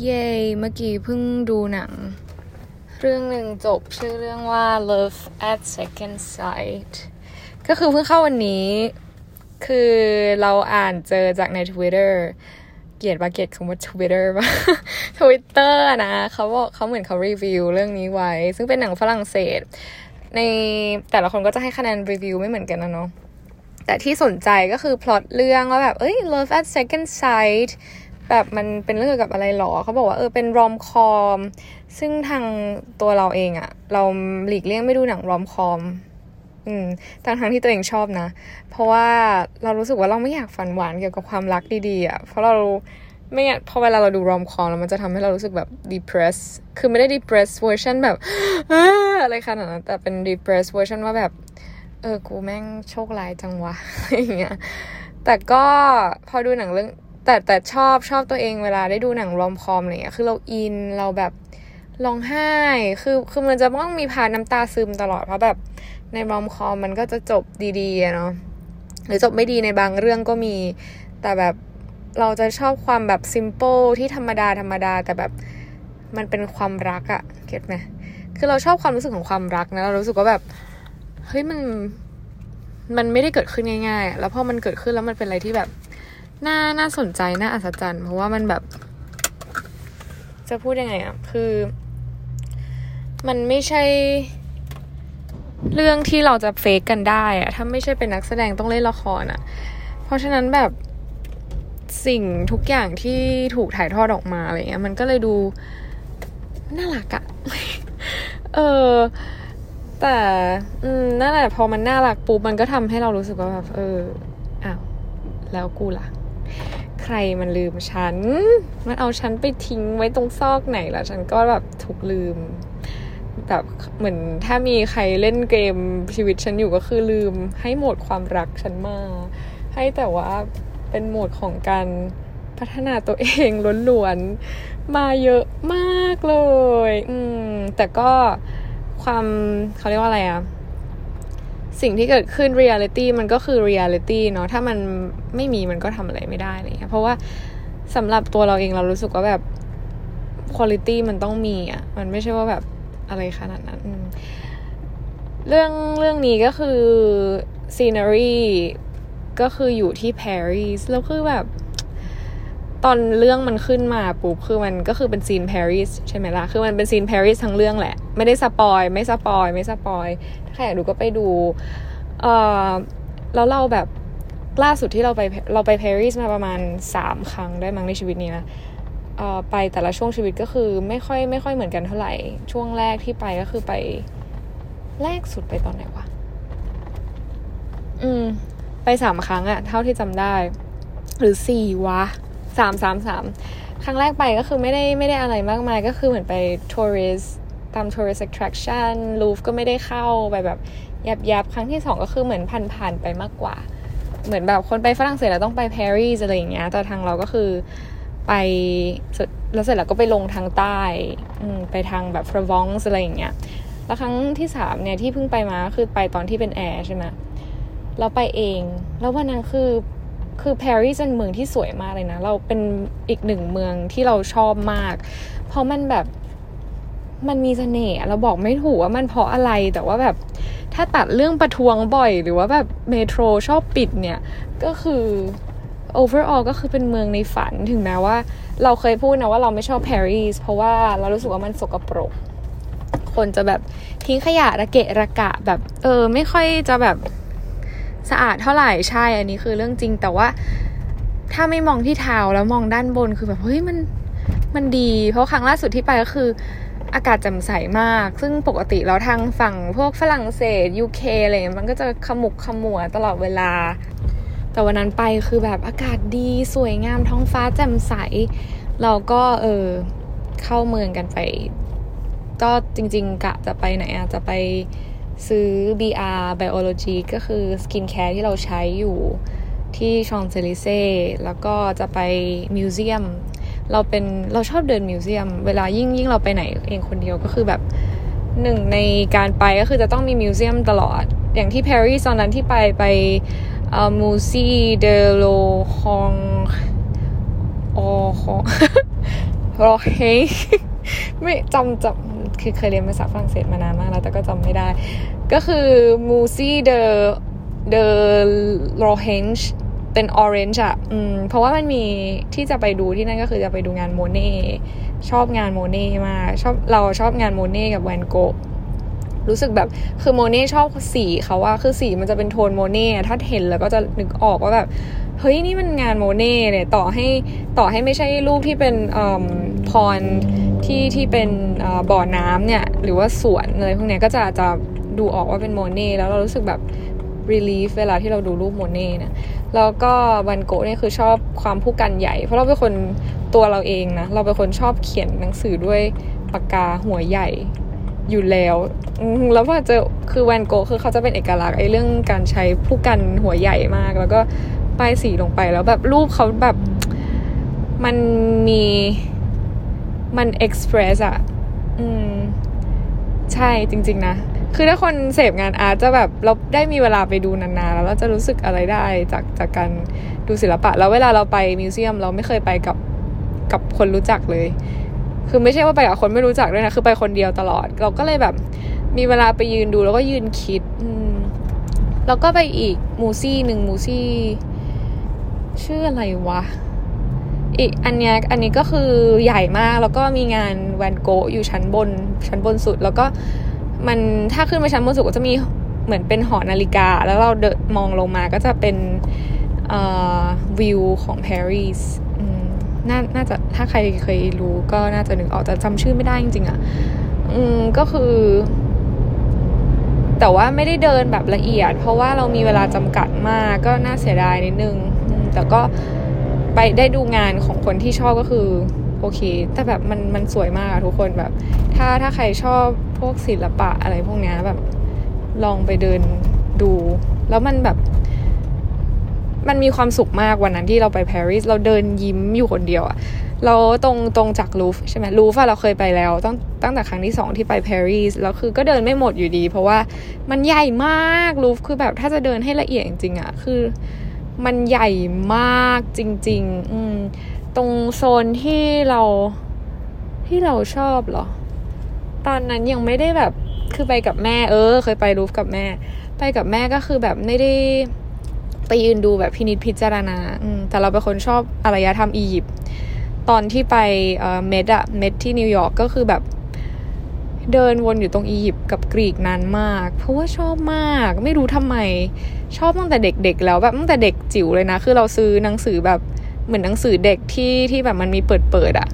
เย้เมื่อกี้เพิ่งดูหนัง เรื่องหนึ่งจบชื่อเรื่องว่า Love at Second Sight ก็คือเพิ่งเข้าวันนี้ คือเราอ่านเจอจากใน Twitter เกียดปะเกลียดคำว่า Twitter ปะ Twitter นะ เขาบอกเขาเหมือนเขารีวิวเรื่องนี้ไว้ ซึ่งเป็นหนังฝรั่งเศส ในแต่ละคนก็จะให้คะแนนรีวิวไม่เหมือนกันนะเนาะแต่ที่สนใจก็คือพล็อตเรื่องว่าแบบ เอ้ย Love at Second Sight แบบมันเป็นเรื่องเกี่ยวกับอะไรหรอเขาบอกว่าเออเป็นรอมคอม ซึ่งทางตัวเราเองอะเราหลีกเลี่ยงไม่ดูหนังรอมคอม อืมทั้งทั้งที่ตัวเองชอบนะ เพราะว่าเรารู้สึกว่าเราไม่อยากฝันหวานเกี่ยวกับความรักดีๆอะเพราะเราไม่พอเวลาเราดูรอมคอมแล้วมันจะทำให้เรารู้สึกแบบ depress คือไม่ได้ depress version แบบอะไรขนาดนั้นแต่เป็น depress version ว่าแบบ เออ กูแม่งโชคร้ายจังวะอย่างเงี้ยแต่ก็พอดูหนังเรื่อง แต่แต่ชอบชอบตัวเองเวลาได้ดูหนังรอมคอมอะไรเงี้ยคือเราอินเราแบบร้องไห้คือคือมันจะต้องมีพาน้ำตาซึมตลอดเพราะแบบในรอมคอมมันก็จะจบดีๆเนาะหรือจบไม่ดีในบางเรื่องก็มี แต่แบบเราจะชอบความแบบซิม p ป e ที่ธรรมดาธรรมดาแต่แบบมันเป็นความรักอะเก็ตไหมคือเราชอบความรู้สึกของความรักนะเรารู้สึกว่าแบบเฮ้ยมันมันไม่ได้เกิดขึ้นง่ายๆ แล้วพอมันเกิดขึ้นแล้วมันเป็นอะไรที่แบบ น่าน่าสนใจน่าอัศจรรย์ เพราะว่ามันแบบ จะพูดยังไงอะคือ มันไม่ใช่ เรื่องที่เราจะเฟกกันได้อะถ้าไม่ใช่เป็นนักแสดงต้องเล่นละครอะเพราะฉะนั้นแบบสิ่งทุกอย่างที่ถูกถ่ายทอดออกมาอะไรเงี้ย มันก็เลยดูน่ารักอะเออ แต่อืมนั่นแหละพอมันน่ารักปุ๊บมันก็ทำให้เรารู้สึกว่าแบบเอออ้าวแล้วกูล่ะ ใครมันลืมฉัน มันเอาฉันไปทิ้งไว้ตรงซอกไหนล่ะฉันก็แบบถูกลืม แบบเหมือนถ้ามีใครเล่นเกมชีวิตฉันอยู่ก็คือลืม ให้โหมดความรักฉันมา ให้แต่ว่าเป็นโหมดของการพัฒนาตัวเองล้วนๆ มาเยอะมากเลย อืม แต่ก็ความเขาเรียกว่าอะไรอะ สิ่งที่เกิดขึ้นเรียลิตี้มันก็คือเรียลิตี้เนาะถ้ามันไม่มีมันก็ทำอะไรไม่ได้อะไรเงี้ยเพราะว่าสำหรับตัวเราเองเรารู้สึกว่าแบบ quality มันต้องมีอะมันไม่ใช่ว่าแบบอะไรขนาดนั้นเรื่องเรื่องนี้ก็คือscenery ก็คืออยู่ที่ปารีสแล้วคือแบบ ตอนเรื่องมันขึ้นมาปุ๊บคือมันก็คือเป็น scene ปารีสใช่ไหมล่ะ คือมันเป็น scene ปารีสทั้งเรื่องแหละ ไม่ได้ spoil ไม่ spoil ไม่ spoil ถ้าใครอยากดูก็ไปดู เออแล้วเราแบบล่าสุดที่เราไปเราไปปารีสมาประมาณสามครั้งได้มั้งในชีวิตนี้นะเอ่อไปแต่ละช่วงชีวิตก็คือไม่ค่อยไม่ค่อยเหมือนกันเท่าไหร่ ช่วงแรกที่ไปก็คือไปแรกสุดไปตอนไหนวะ อืม ไปสามครั้งอะเท่าที่จำได้ หรือสี่วะ สามสามสามครั้งแรกไปก็คือไม่ได้ไม่ได้อะไรมากมาย ก็คือเหมือนไปทัวริสตาม tourist attraction ลูฟก็ไม่ได้เข้าไปแบบยับยับครั้งที่สองก็คือเหมือนผ่านผ่านไปมากกว่า เหมือนแบบคนไปฝรั่งเศสแล้วต้องไปปารีสอะไรอย่างเงี้ย แต่ทางเราก็คือไปแล้วเสร็จแล้วก็ไปลงทางใต้ไปทางแบบฟราวองส์อะไรอย่างเงี้ย แล้วครั้งที่สามเนี่ยที่เพิ่งไปมาคือไปตอนที่เป็นแอร์ใช่ไหมเราไปเอง แล้ววันนั้นคือ คือปารีสเป็นเมืองที่สวยมากเลยนะ เราเป็นอีกหนึ่งเมืองที่เราชอบมาก เพราะมันแบบมันมีเสน่ห์เราบอกไม่ถูกว่ามันเพราะอะไรแต่ว่าแบบถ้าตัดเรื่องประท้วงบ่อย หรือว่าแบบเมโทรชอบปิดเนี่ย ก็คือ overall ก็คือเป็นเมืองในฝันถึงแม้ว่า เราเคยพูดนะว่าเราไม่ชอบปารีสเพราะว่าเรารู้สึกว่ามันสกปรก คนจะแบบทิ้งขยะระเกะระกะแบบ เออ ไม่ค่อยจะแบบ สะอาดเท่าไหร่ใช่ อันนี้คือเรื่องจริง แต่ว่าถ้าไม่มองที่เท้าแล้วมองด้านบนคือแบบเฮ้ยมันมันดี เพราะครั้งล่าสุดที่ไปก็คือ อากาศแจ่มใสมาก ซึ่งปกติแล้วทางฝั่งพวกฝรั่งเศสยูเคอะไรมันก็จะขมุกขมัวตลอดเวลา แต่วันนั้นไปคือแบบอากาศดีสวยงามท้องฟ้าแจ่มใส เราก็เออเข้าเมืองกันไป ก็จริง ๆกะจะไปไหนอะจะไป ซื้อ BR Biology ก็คือ skincare ที่เราใช้อยู่ที่ชองเซลิเซ่แล้วก็จะไป museum เราเป็นเราชอบเดิน museum เวลายิ่งยิ่งเราไปไหนเองคนเดียวก็คือแบบหนึ่งในการไปก็คือจะต้องมี museum ตลอด อย่างที่ปารีสตอนนั้นที่ไปไปมูซีเดโลฮองออฮองโรเฮไม่จำจำ คือเคยเรียนภาษาฝรั่งเศสมานานมากแล้วแต่ก็จำไม่ได้ ก็คือมูซี่เดอเดอโรเฮนช์เป็นออเรนจ์อะอืมเพราะว่ามันมีที่จะไปดูที่นั่นก็คือจะไปดูงานโมเน่ชอบงานโมเน่มากชอบเราชอบงานโมเน่กับแวนโกรู้สึกแบบคือโมเน่ชอบสีเขาว่าคือสีมันจะเป็นโทนโมเน่ถ้าเห็นแล้วก็จะนึกออกว่าแบบเฮ้ยนี่มันงานโมเน่เนี่ยต่อให้ต่อให้ไม่ใช่รูปที่เป็นออมพร ที่ที่เป็นบ่อน้ำเนี่ย หรือว่าสวนอะไรพวกนี้ก็จะจะดูออกว่าเป็นโมเน่แล้วเรารู้สึกแบบ relief เวลาที่เราดูรูปโมเน่นะแล้วก็วันโกเนี่ยคือชอบความผู้กันใหญ่ เพราะเราเป็นคนตัวเราเองนะ เราเป็นคนชอบเขียนหนังสือด้วยปากกาหัวใหญ่อยู่แล้วแล้วพอเจอคือแวนโกคือเขาจะเป็นเอกลักษณ์ไอ้เรื่องการใช้ผู้กันหัวใหญ่มาก แล้วก็ป้ายสีลงไปแล้วแบบรูปเขาแบบมันมี มันเอ็กซ์เพรสอะอืม ใช่จริง ๆ นะ คือถ้าคนเสพงานอาร์ตจะแบบเราได้มีเวลาไปดูนานๆ แล้วเราจะรู้สึกอะไรได้จากจากการดูศิลปะ แล้วเวลาเราไปมิวเซียม เราไม่เคยไปกับกับคนรู้จักเลย คือไม่ใช่ว่าไปกับคนไม่รู้จักด้วยนะ คือไปคนเดียวตลอด เราก็เลยแบบมีเวลาไปยืนดูแล้วก็ยืนคิด อืมแล้วก็ไปอีก musée หนึ่ง musée ชื่ออะไรวะ อีกอันเนี้ยอันนี้ก็คือใหญ่มากแล้วก็มีงานแวนโกอยู่ชั้นบนชั้นบนสุด แล้วก็มันถ้าขึ้นไปชั้นบนสุดก็จะมีเหมือนเป็นหอนาฬิกา แล้วเราเดมองลงมาก็จะเป็นวิวของปารีสน่าน่าจะถ้าใครเคยรู้ก็น่าจะนึกออกแต่จำชื่อไม่ได้จริงๆอะ่ะอืมก็คือ แต่ว่าไม่ได้เดินแบบละเอียด เพราะว่าเรามีเวลาจำกัดมากก็น่าเสียดายนิดนึงแต่ก็ ไปได้ดูงานของคนที่ชอบก็คือโอเค แต่แบบมันมันสวยมากทุกคนแบบ ถ้าถ้าใครชอบพวกศิลปะอะไรพวกนี้แบบ ลองไปเดินดู แล้วมันแบบ มันมีความสุขมากวันนั้นที่เราไปปารีสเราเดินยิ้มอยู่คนเดียวอะเราตรงตรงจากลูฟใช่ไหมลูฟเราเคยไปแล้วตั้งตั้งแต่ครั้งที่สองที่ไปปารีสแล้วคือก็เดินไม่หมดอยู่ดี เพราะว่ามันใหญ่มากลูฟคือแบบถ้าจะเดินให้ละเอียดจริงๆอะคือ มันใหญ่มากจริง ๆ อืม ตรงโซนที่เราที่เราชอบเหรอ ตอนนั้นยังไม่ได้แบบคือไปกับแม่ เออ เคยไปรูฟกับแม่ ไปกับแม่ก็คือแบบไม่ได้ไปยืนดูแบบพินิจพิจารณาแต่เราเป็นคนชอบอารยธรรมอียิปต์ตอนที่ไปเมดอะเมดที่นิวยอร์กก็คือแบบ เดินวนอยู่ตรงอียิปต์กับกรีกนานมาก เพราะว่าชอบมากไม่รู้ทำไม ชอบตั้งแต่เด็กๆแล้วแบบตั้งแต่เด็กจิ๋วเลยนะ คือเราซื้อหนังสือแบบเหมือนหนังสือเด็กที่ที่แบบมันมีเปิดๆอะ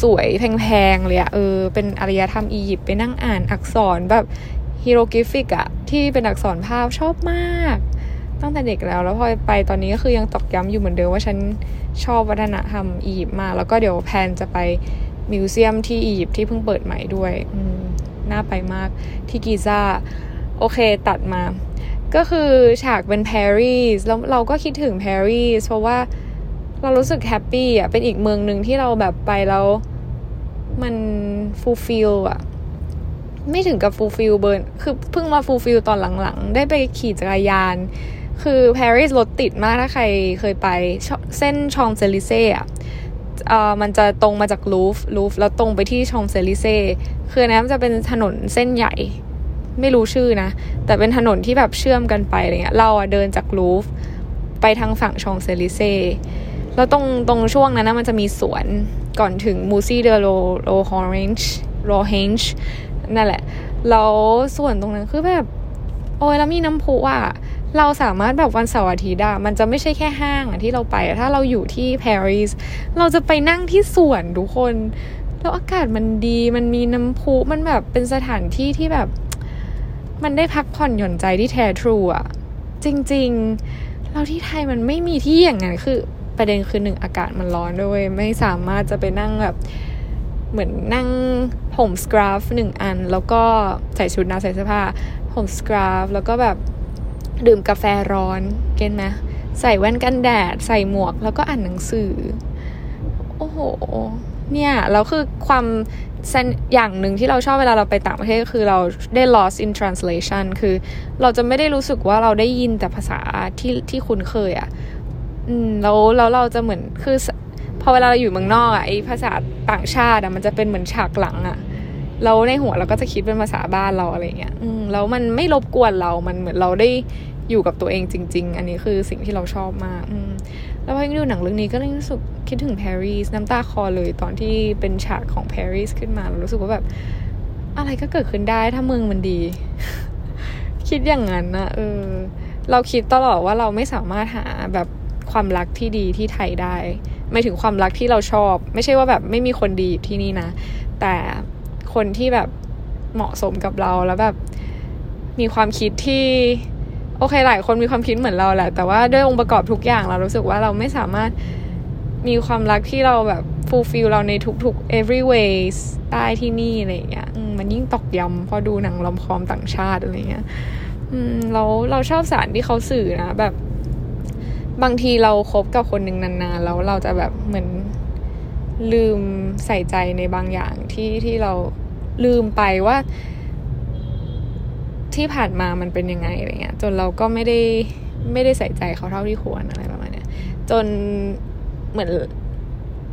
สวยๆ แพงๆ เลยอะเออเป็นอารยธรรมอียิปต์ไปนั่งอ่านอักษรแบบฮีโรกริฟิกอะที่เป็นอักษรภาพชอบมาก ตั้งแต่เด็กแล้วแล้วพอไปตอนนี้ก็คือยังตอกย้ำอยู่เหมือนเดิมว่าฉันชอบวัฒนธรรมอียิปต์มาก แล้วก็เดี๋ยวแพนจะไป มิวเซียมที่อียิปต์ที่เพิ่งเปิดใหม่ด้วยน่าไปมากที่กีซ่า โอเคตัดมา ก็คือฉากเป็นปารีสแล้วเราก็คิดถึงปารีสเพราะว่าเรารู้สึก happy อะ เป็นอีกเมืองหนึ่งที่เราแบบไปแล้ว มัน fulfill อะ ไม่ถึงกับ fulfill เบิร์น คือเพิ่งมา fulfill ตอนหลังๆ ได้ไปขี่จักรยาน คือปารีสรถติดมากถ้าใครเคยไป เส้นชองเซลิเซ่อะ มันจะตรงมาจากลูฟลูฟแล้วตรงไปที่ชองเซลิเซ่คือนะมันจะเป็นถนนเส้นใหญ่ไม่รู้ชื่อนะ แต่เป็นถนนที่แบบเชื่อมกันไปอะไรเงี้ยเราอะเดินจากลูฟไปทางฝั่งชองเซลิเซ่แล้วตรงตรงช่วงนั้นนะมันจะมีสวนก่อนถึง Musée de l'Orangerie Orangerie นั่นแหละ แล้วสวนตรงนั้นคือแบบ โอ้ยแล้วมีน้ำพุอะ เราสามารถแบบวันเสาร์อาทิตย์อะมันจะไม่ใช่แค่ห้างอะที่เราไป ถ้าเราอยู่ที่ปารีสเราจะไปนั่งที่สวนทุกคน แล้วอากาศมันดี มันมีน้ำพุ มันแบบเป็นสถานที่ที่แบบ มันได้พักผ่อนหย่อนใจที่แท้ทรูอะจริง ๆ เราที่ไทยมันไม่มีที่อย่างนั้นคือประเด็นคือหนึ่งอากาศมันร้อนด้วย ไม่สามารถจะไปนั่งแบบเหมือนนั่งผมสครับหนึ่งอัน แล้วก็ใส่ชุดนะใส่เสื้อผ้าผมสครับแล้วก็แบบ ดื่มกาแฟร้อน เก็นไหมใส่แว่นกันแดด ใส่หมวกแล้วก็อ่านหนังสือ โอ้โห เนี่ยแล้วคือความอย่างหนึ่งที่เราชอบเวลาเราไปต่างประเทศคือเราได้ lost in translation คือเราจะไม่ได้รู้สึกว่าเราได้ยินแต่ภาษาที่ที่คุ้นเคยอะ่ะอืมแล้วแล้วเราจะเหมือนคือพอเวลาเราอยู่เมืองนอกอะไอภาษาต่างชาติอะมันจะเป็นเหมือนฉากหลังอะเราในหัวเราก็จะคิดเป็นภาษาบ้านเราอะไรเงี้ยอืมแล้วมันไม่รบกวนเรา มันเหมือนเราได้ อยู่กับตัวเองจริง ๆ อันนี้คือสิ่งที่เราชอบมากมแล้วพอดูหนังเรื่องนี้ก็รู้สึกคิดถึงปารีสน้ำตาคอเลยตอนที่เป็นฉากของปารีสขึ้นมาเรารู้สึกว่าแบบอะไรก็เกิดขึ้นได้ถ้าเมืองมันดี คิดอย่างนั้นนะเออ เราคิดตลอดว่าเราไม่สามารถหาแบบความรักที่ดีที่ไทยได้ไม่ถึงความรักที่เราชอบ ไม่ใช่ว่าแบบไม่มีคนดีอยู่ที่นี่นะ แต่คนที่แบบเหมาะสมกับเราแล้วแบบมีความคิดที่ โอเคหลายคนมีความคิดเหมือนเราแหละ แต่ว่าด้วยองค์ประกอบทุกอย่างเรารู้สึกว่าเราไม่สามารถมีความรักที่เราแบบ fulfill เราในทุกๆ every ways ได้ที่นี่อะไรอย่างเงี้ยมันยิ่งตอกย้ำพอดูหนังลอมคอมต่างชาติอะไรเงี้ยอืมเราเราชอบสารที่เขาสื่อนะ แบบ บางทีเราครบกับคนหนึ่งนานๆ แล้วเราจะแบบเหมือนลืมใส่ใจในบางอย่างที่ที่เราลืมไปว่า ที่ผ่านมามันเป็นยังไงอะไรเงี้ย จนเราก็ไม่ได้ไม่ได้ใส่ใจเขาเท่าที่ควรอะไรประมาณเนี้ย จนเหมือน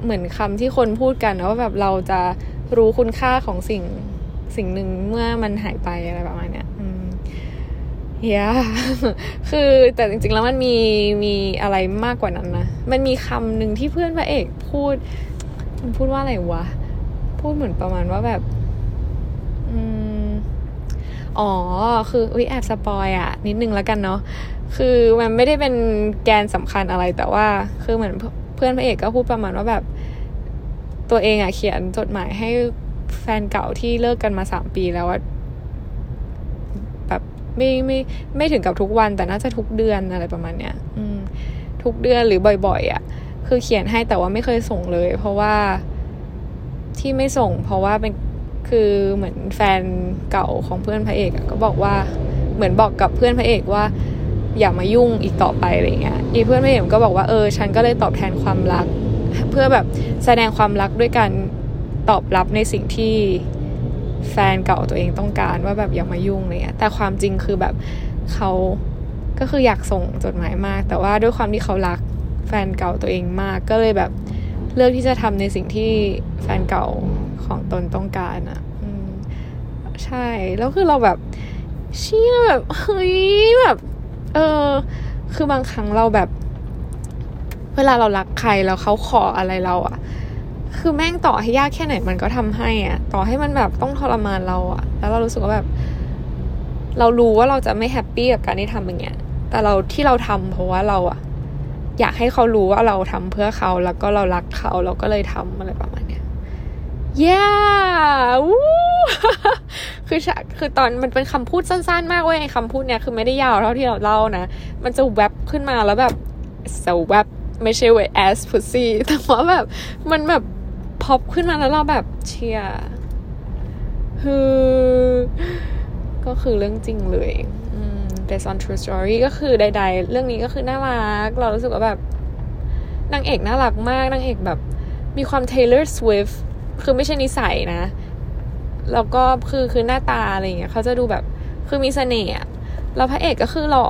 เหมือนคำที่คนพูดกันว่าแบบเราจะรู้คุณค่าของสิ่งสิ่งหนึ่งเมื่อมันหายไปอะไรประมาณเนี้ยเฮียคือแต่จริงๆแล้วมันมีมีอะไรมากกว่านั้นนะ มันมีคำหนึ่งที่เพื่อนพระเอกพูด มันพูดว่าอะไรวะ พูดเหมือนประมาณว่าแบบ อ๋อ คืออุ้ยแอบสปอยอะนิดนึงแล้วกันเนาะ คือมันไม่ได้เป็นแกนสำคัญอะไรแต่ว่า คือเหมือนเพื่อนพระเอกก็พูดประมาณว่าแบบ ตัวเองอะเขียนจดหมายให้แฟนเก่าที่เลิกกันมาสามปีแล้วว่าแบบไม่ไม่ไม่ถึงกับทุกวัน แต่น่าจะทุกเดือนอะไรประมาณเนี้ย อืม ทุกเดือนหรือบ่อย ๆอะคือเขียนให้แต่ว่าไม่เคยส่งเลย เพราะว่าที่ไม่ส่ง เพราะว่าเป็น คือเหมือนแฟนเก่าของเพื่อนพระเอกก็บอกว่าเหมือนบอกกับเพื่อนพระเอกว่า อย่ามายุ่งอีกต่อไปอะไรเงี้ยอีเพื่อนพระเอกก็บอกว่าเออฉันก็เลยตอบแทนความรัก เพื่อแบบแสดงความรักด้วยการตอบรับในสิ่งที่แฟนเก่าตัวเองต้องการว่าแบบอย่ามายุ่งเลยแต่ความจริงคือแบบเขาก็คืออยากส่งจดหมายมาก แต่ว่าด้วยความที่เขารักแฟนเก่าตัวเองมากก็เลยแบบ เลือกที่จะทำในสิ่งที่แฟนเก่าของตนต้องการอะ่ะใช่ แล้วคือเราแบบเชี่ยแบบเฮ้ยแบบ เออ คือบางครั้งเราแบบ เวลาเรารักใครแล้วเขาขออะไรเราอะ่ะ คือแม่งต่อให้ยากแค่ไหนมันก็ทำให้อะต่อให้มันแบบต้องทรมานเราอะแล้วเรารู้สึกว่าแบบ เรารู้ว่าเราจะไม่แฮปปี้กับการที่ทำอย่างเงี้ย แต่เราที่เราทำเพราะว่าเราอะ อยากให้เขารู้ว่าเราทำเพื่อเขา แล้วก็เรารักเขาเราก็เลยทำอะไรประมาณเนี้ย yeah คือคือตอนมันเป็นคำพูดสั้นๆ มากเว้ยคำพูดเนี้ยคือไม่ได้ยาวเท่าที่เราเล่านะ มันจะแวบขึ้นมาแล้วแบบ so แวบไม่ใช่เว้ย ass pussy แต่ว่าแบบมันแบบพอปขึ้นมาแล้วเราแบบเชียร์คือก็คือเรื่องจริงเลย based on true story ก็คือใด ๆ เรื่องนี้ก็คือน่ารัก เรารู้สึกว่าแบบนางเอกน่ารักมากนางเอกแบบมีความ Taylor Swift คือไม่ใช่นิสัยนะแล้วก็คือคือหน้าตาอะไรเงี้ยเขาจะดูแบบคือมีเสน่ห์แล้วพระเอกก็คือหล่อ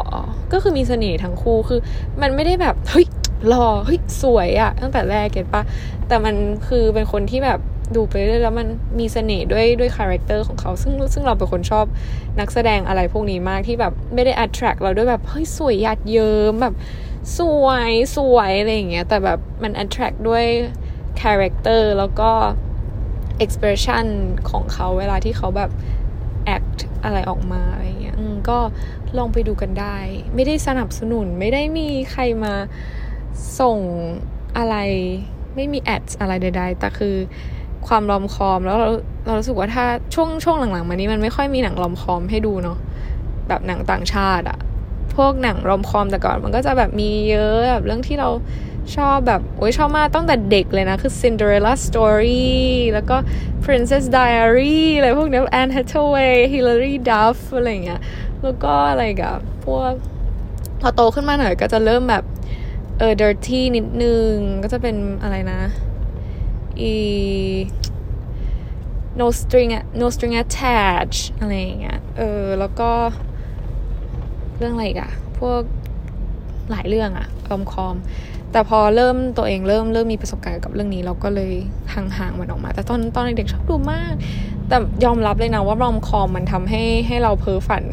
ก็คือมีเสน่ห์ทั้งคู่คือ มันไม่ได้แบบเฮ้ยหล่อเฮ้ยสวยอะตั้งแต่แรกเก็ตปะแต่มันคือเป็นคนที่แบบ ดูไปเรื่อยแล้วมันมีเสน่ห์ด้วยด้วย character ของเขา ซึ่งซึ่งเราเป็นคนชอบนักแสดงอะไรพวกนี้มากที่แบบไม่ได้ attract เราด้วยแบบ เฮ้ย สวยหยาดเยิ้มแบบ สวยสวยอะไรอย่างเงี้ย แต่แบบมัน attract ด้วย character แล้วก็ expression ของเขาเวลาที่เขาแบบ act อะไรออกมาอะไรเงี้ยก็ลองไปดูกันได้ ไม่ได้สนับสนุนไม่ได้มีใครมาส่งอะไร ไม่มีแอดอะไรใด ๆ แต่คือ ความรอมคอม แล้วเราเรารู้สึกว่าถ้าช่วงช่วงหลังๆมานี้มันไม่ค่อยมีหนังรอมคอมให้ดูเนาะแบบหนังต่างชาติอะพวกหนังรอมคอมแต่ก่อนมันก็จะแบบมีเยอะแบบเรื่องที่เราชอบแบบโอ้ยชอบมากตั้งแต่เด็กเลยนะ คือ Cinderella Story แล้วก็ Princess Diary อะไรพวกนี้ Anne Hathaway Hilary Duff อะไรเงี้ยแล้วก็อะไรกับพวกพอโตขึ้นมาหน่อยก็จะเริ่มแบบเออ dirty นิดนึง ก็จะเป็นอะไรนะ อี no string no string attached อะไรอย่างเงี้ย เออ แล้วก็ เรื่องอะไรกอะพวกหลายเรื่องอะคอมคอม แต่พอเริ่มตัวเองเริ่มเริ่มมีประสบการณ์กับเรื่องนี้ เราก็เลยห่างๆมันออกมา แต่ตอนตอนเด็กๆชอบดูมาก แต่ยอมรับเลยนะว่ารอมคอมมันทำให้ให้เราเพ้อฝัน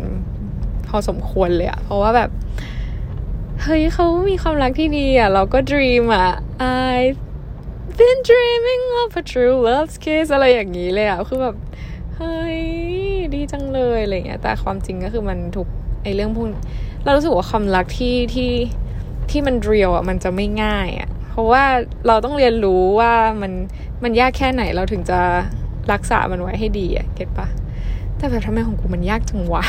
พอสมควรเลยอะเพราะว่าแบบ เฮ้ยเขามีความรักที่ดีอะเราก็ dream อะ I been dreaming of a true love's kiss อะไรอย่างนี้เลยอะคือแบบ เฮ้ย ดีจังเลยอะไรเงี้ย แต่ความจริงก็คือมันถูกไอเรื่องพวกเรารู้สึกว่าความรักที่ที่ที่มันเรียลอะมันจะไม่ง่ายอะ เพราะว่าเราต้องเรียนรู้ว่ามันมันยากแค่ไหนเราถึงจะรักษามันไว้ให้ดีอะ เก็ตปะแต่แบบทำไมของกูมันยากจังวะ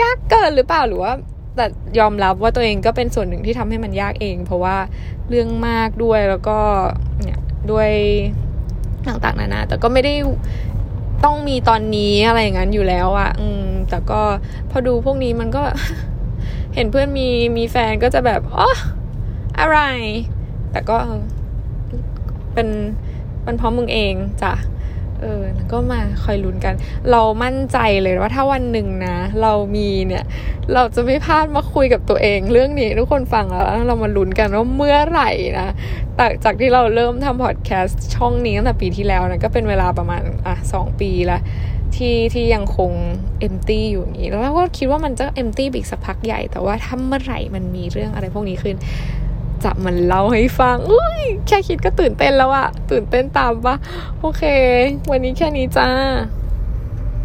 ยากเกินหรือเปล่าหรือว่า แต่ยอมรับว่าตัวเองก็เป็นส่วนหนึ่งที่ทำให้มันยากเอง เพราะว่าเรื่องมากด้วยแล้วก็เนี่ยด้วยต่างๆนานาแต่ก็ไม่ได้ต้องมีตอนนี้อะไรอย่างนั้นอยู่แล้วอะอืม แต่ก็พอดูพวกนี้มันก็ เห็นเพื่อนมีมีแฟนก็จะแบบอ๋ออะไร แต่ก็เป็นเป็นเพราะมึงเองจ้ะ เออแล้วก็มาคอยลุ้นกัน เรามั่นใจเลยว่าถ้าวันหนึ่งนะ เรามีเนี่ย เราจะไม่พลาดมาคุยกับตัวเอง เรื่องนี้ทุกคนฟังแล้วเรามาลุ้นกันว่าเมื่อไหร่นะแต่จากที่เราเริ่มทำพอดแคสต์ช่องนี้ตั้งแต่ปีที่แล้วนะก็เป็นเวลาประมาณอะสองปีล้วที่ที่ยังคงเอมตี้อยู่อย่างนี้แล้วเราก็คิดว่ามันจะเอมตี้อีกสักพักใหญ่ แต่ว่าถ้าเมื่อไหร่มันมีเรื่องอะไรพวกนี้ขึ้น จะมันเล่าให้ฟังอุ้ยแค่คิดก็ตื่นเต้นแล้วอะตื่นเต้นตามปะโอเค วันนี้แค่นี้จ้า